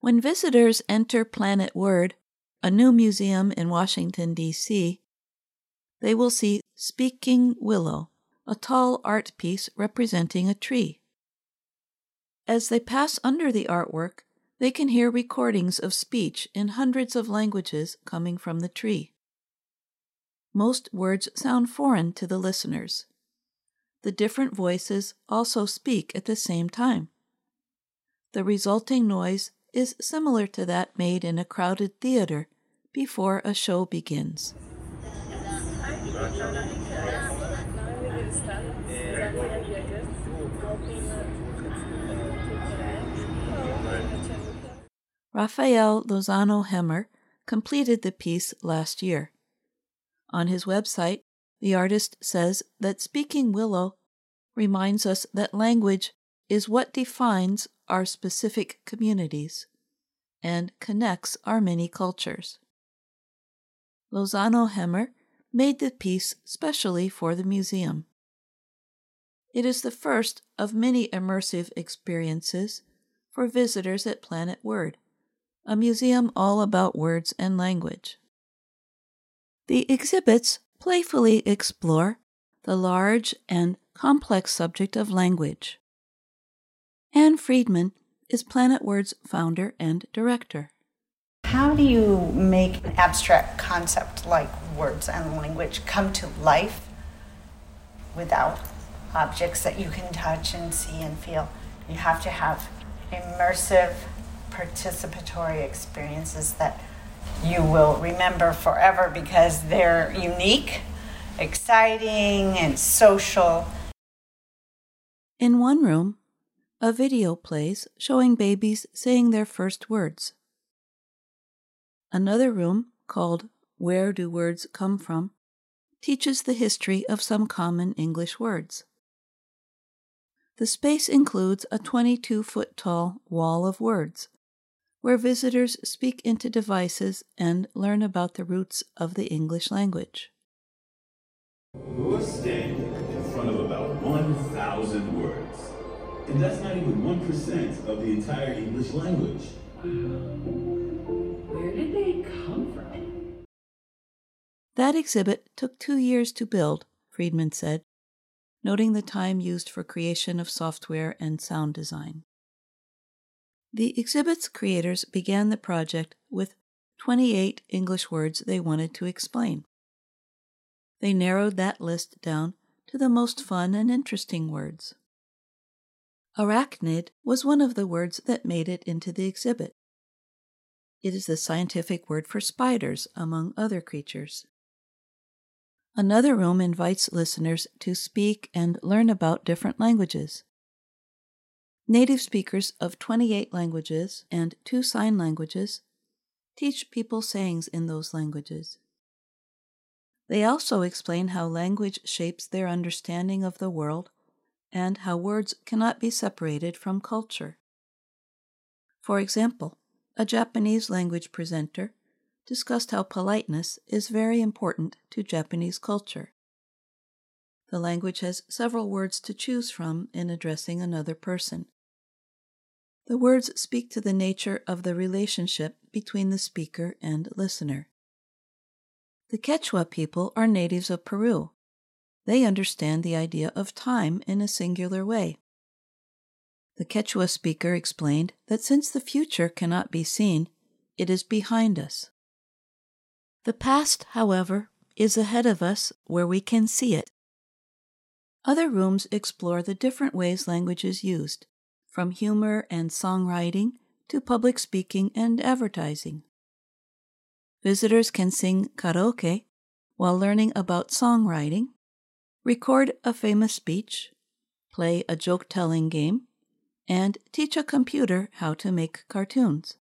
When visitors enter Planet Word, a new museum in Washington, D.C., they will see Speaking Willow, a tall art piece representing a tree. As they pass under the artwork, they can hear recordings of speech in hundreds of languages coming from the tree. Most words sound foreign to the listeners. The different voices also speak at the same time. The resulting noise is similar to that made in a crowded theater before a show begins. Rafael Lozano Hemmer completed the piece last year. On his website, the artist says that speaking Willow reminds us that language is what defines our specific communities and connects our many cultures. Lozano Hemmer made the piece specially for the museum. It is the first of many immersive experiences for visitors at Planet Word, a museum all about words and language. The exhibits playfully explore the large and complex subject of language. Ann Friedman is Planet Word's founder and director. How do you make an abstract concept like words and language come to life without objects that you can touch and see and feel? You have to have immersive, participatory experiences that you will remember forever because they're unique, exciting, and social. In one room, a video plays showing babies saying their first words. Another room, called Where Do Words Come From, teaches the history of some common English words. The space includes a 22 foot tall wall of words, where visitors speak into devices and learn about the roots of the English language. We're standing in front of about 1,000 words, and that's not even 1% of the entire English language. Where did they come from? That exhibit took two years to build, Friedman said, noting the time used for creation of software and sound design. The exhibit's creators began the project with 28 English words they wanted to explain. They narrowed that list down to the most fun and interesting words. Arachnid was one of the words that made it into the exhibit. It is the scientific word for spiders, among other creatures. Another room invites listeners to speak and learn about different languages. Native speakers of 28 languages and two sign languages teach people sayings in those languages. They also explain how language shapes their understanding of the world and how words cannot be separated from culture. For example, a Japanese language presenter discussed how politeness is very important to Japanese culture. The language has several words to choose from in addressing another person. The words speak to the nature of the relationship between the speaker and listener. The Quechua people are natives of Peru. They understand the idea of time in a singular way. The Quechua speaker explained that since the future cannot be seen, it is behind us. The past, however, is ahead of us where we can see it. Other rooms explore the different ways language is used, from humor and songwriting to public speaking and advertising. Visitors can sing karaoke while learning about songwriting, record a famous speech, play a joke telling game, and teach a computer how to make cartoons.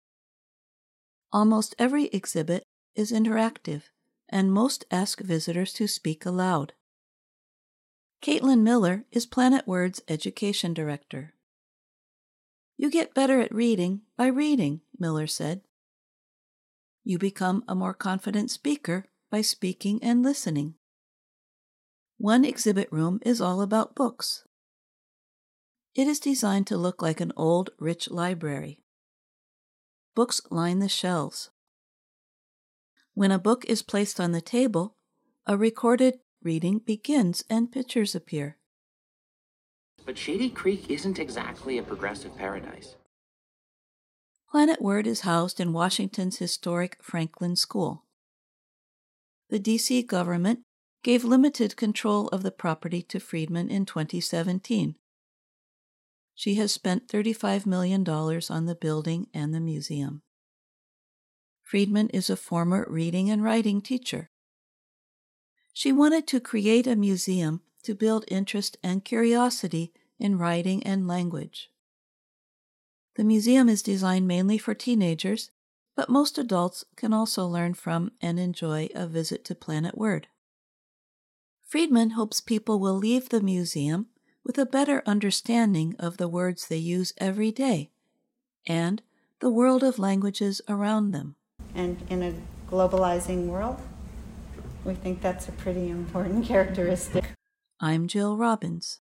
Almost every exhibit is interactive, and most ask visitors to speak aloud. Caitlin Miller is Planet Word's education director. You get better at reading by reading, Miller said. You become a more confident speaker by speaking and listening. One exhibit room is all about books. It is designed to look like an old, rich library. books line the shelves. When a book is placed on the table, a recorded reading begins and pictures appear. But Shady Creek isn't exactly a progressive paradise. Planet Word is housed in Washington's historic Franklin School. The DC government gave limited control of the property to Friedman in 2017. She has spent $35 million on the building and the museum. Friedman is a former reading and writing teacher. She wanted to create a museum to build interest and curiosity in writing and language. The museum is designed mainly for teenagers, but most adults can also learn from and enjoy a visit to Planet Word. Friedman hopes people will leave the museum with a better understanding of the words they use every day and the world of languages around them. And in a globalizing world, we think that's a pretty important characteristic. I'm Jill Robbins.